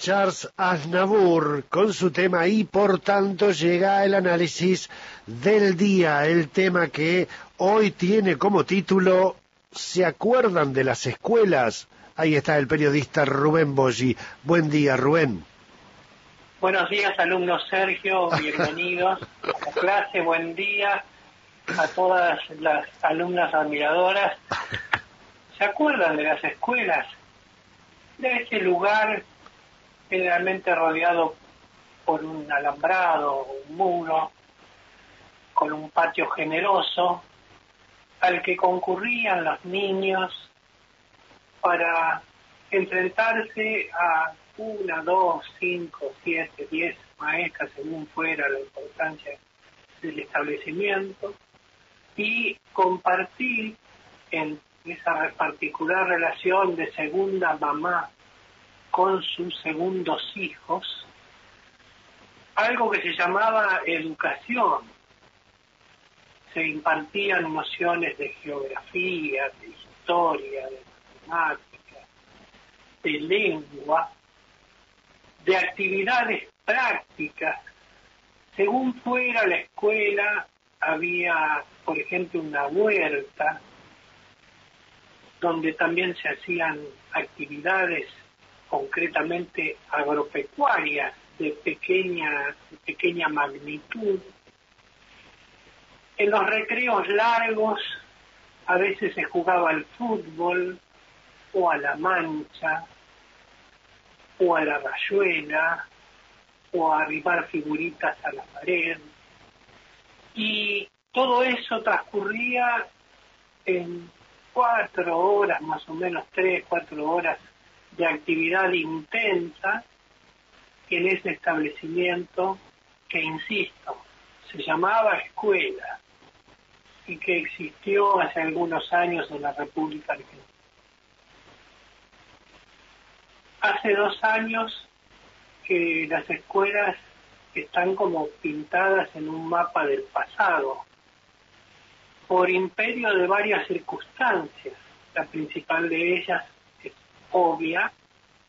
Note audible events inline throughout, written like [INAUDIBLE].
Charles Aznavour con su tema y por tanto llega el análisis del día, el tema que hoy tiene como título ¿Se acuerdan de las escuelas? Ahí está el periodista Rubén Boggi. Buen día, Rubén. Buenos días, alumnos Sergio, [LAUGHS] bienvenidos a la clase, buen día a todas las alumnas admiradoras. ¿Se acuerdan de las escuelas? De ese lugar generalmente rodeado por un alambrado, un muro, con un patio generoso, al que concurrían los niños para enfrentarse a una, dos, cinco, siete, diez maestras, según fuera la importancia del establecimiento, y compartir en esa particular relación de segunda mamá con sus segundos hijos, algo que se llamaba educación. Se impartían nociones de geografía, de historia, de matemática, de lengua, de actividades prácticas. Según fuera la escuela, había, por ejemplo, una huerta donde también se hacían actividades concretamente agropecuarias de pequeña, pequeña magnitud. En los recreos largos a veces se jugaba al fútbol o a la mancha o a la rayuela o a arribar figuritas a la pared. Y todo eso transcurría en cuatro horas, más o menos tres, cuatro horas de actividad intensa en ese establecimiento que, insisto, se llamaba escuela y que existió hace algunos años en la República Argentina. Hace dos años que las escuelas están como pintadas en un mapa del pasado, por imperio de varias circunstancias. La principal de ellas es obvia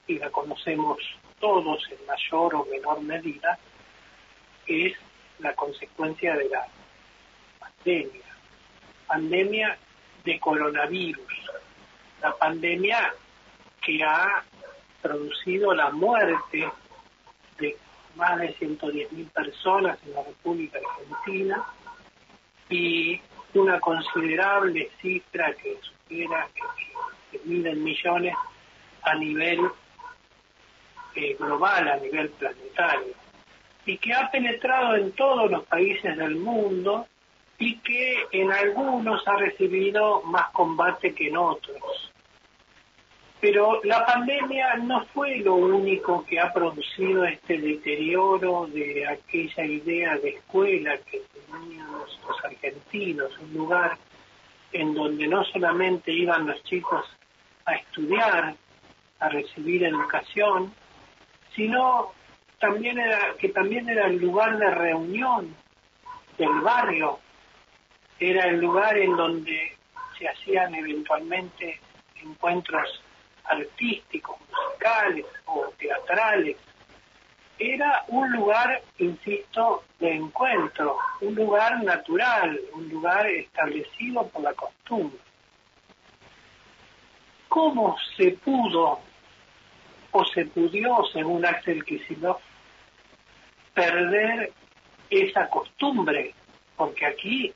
y la conocemos todos en mayor o menor medida, es la consecuencia de la pandemia. Pandemia de coronavirus. La pandemia que ha producido la muerte de más de 110.000 personas en la República Argentina y una considerable cifra que supiera que, que miden millones a nivel eh, global, a nivel planetario, y que ha penetrado en todos los países del mundo y que en algunos ha recibido más combate que en otros. Pero la pandemia no fue lo único que ha producido este deterioro de aquella idea de escuela que tenían los argentinos, un lugar en donde no solamente iban los chicos a estudiar, a recibir educación, sino también era que también era el lugar de reunión del barrio, era el lugar en donde se hacían eventualmente encuentros artísticos, musicales o teatrales. Era un lugar, insisto, de encuentro, un lugar natural, un lugar establecido por la costumbre. ¿Cómo se pudo o se pudió, según Axel Kicillof, perder esa costumbre? Porque aquí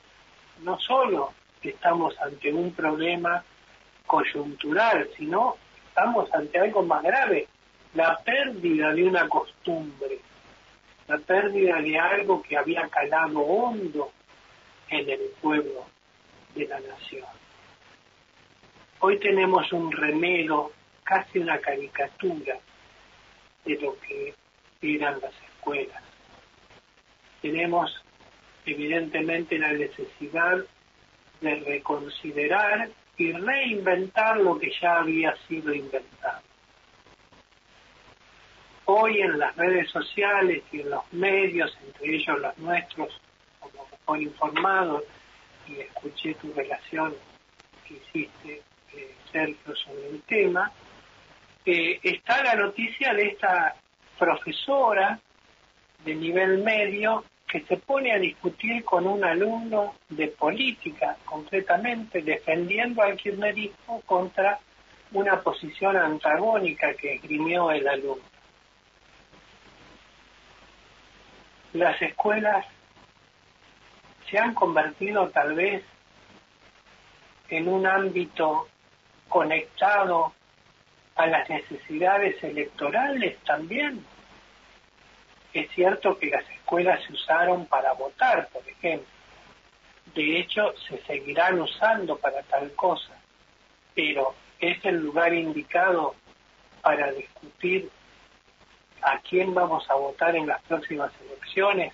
no solo estamos ante un problema coyuntural, sino estamos ante algo más grave, la pérdida de una costumbre, la pérdida de algo que había calado hondo en el pueblo de la nación. Hoy tenemos un remedio, casi una caricatura de lo que eran las escuelas. Tenemos evidentemente la necesidad de reconsiderar y reinventar lo que ya había sido inventado. Hoy en las redes sociales y en los medios, entre ellos los nuestros, como mejor informado, y escuché tu relación que hiciste, eh, Sergio, sobre el tema, está la noticia de esta profesora de nivel medio que se pone a discutir con un alumno de política, concretamente defendiendo al kirchnerismo contra una posición antagónica que esgrimió el alumno. Las escuelas se han convertido tal vez en un ámbito conectado a las necesidades electorales también. Es cierto que las escuelas se usaron para votar, por ejemplo. De hecho, se seguirán usando para tal cosa. Pero es el lugar indicado para discutir a quién vamos a votar en las próximas elecciones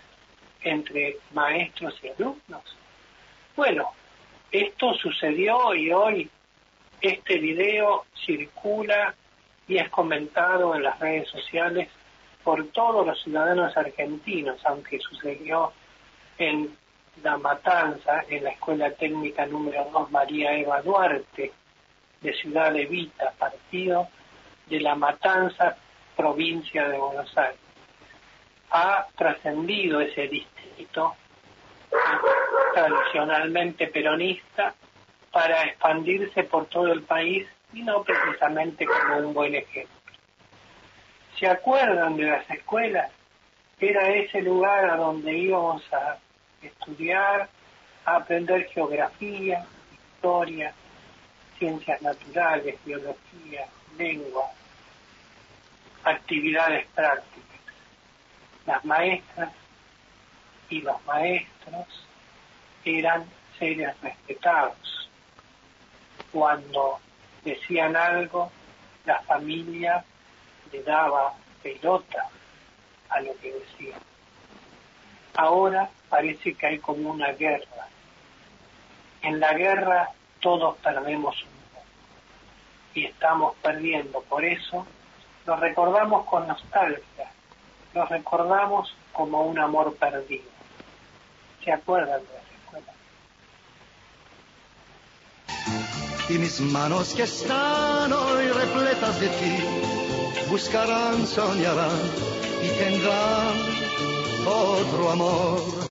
entre maestros y alumnos. Bueno, esto sucedió y hoy este video circula y es comentado en las redes sociales por todos los ciudadanos argentinos, aunque sucedió en La Matanza, en la Escuela Técnica número 2 María Eva Duarte, de Ciudad de Vita, partido de La Matanza, provincia de Buenos Aires. Ha trascendido ese distrito tradicionalmente peronista para expandirse por todo el país y no precisamente como un buen ejemplo. ¿Se acuerdan de las escuelas? Era ese lugar a donde íbamos a estudiar, a aprender geografía, historia, ciencias naturales, biología, lengua, actividades prácticas. Las maestras y los maestros eran seres respetados. Cuando decían algo, la familia le daba pelota a lo que decían. Ahora parece que hay como una guerra. En la guerra todos perdemos un y estamos perdiendo. Por eso lo recordamos con nostalgia, lo recordamos como un amor perdido. ¿Se acuerdan de las escuelas? Y mis manos que están hoy repletas de ti, buscarán, soñarán y tendrán otro amor.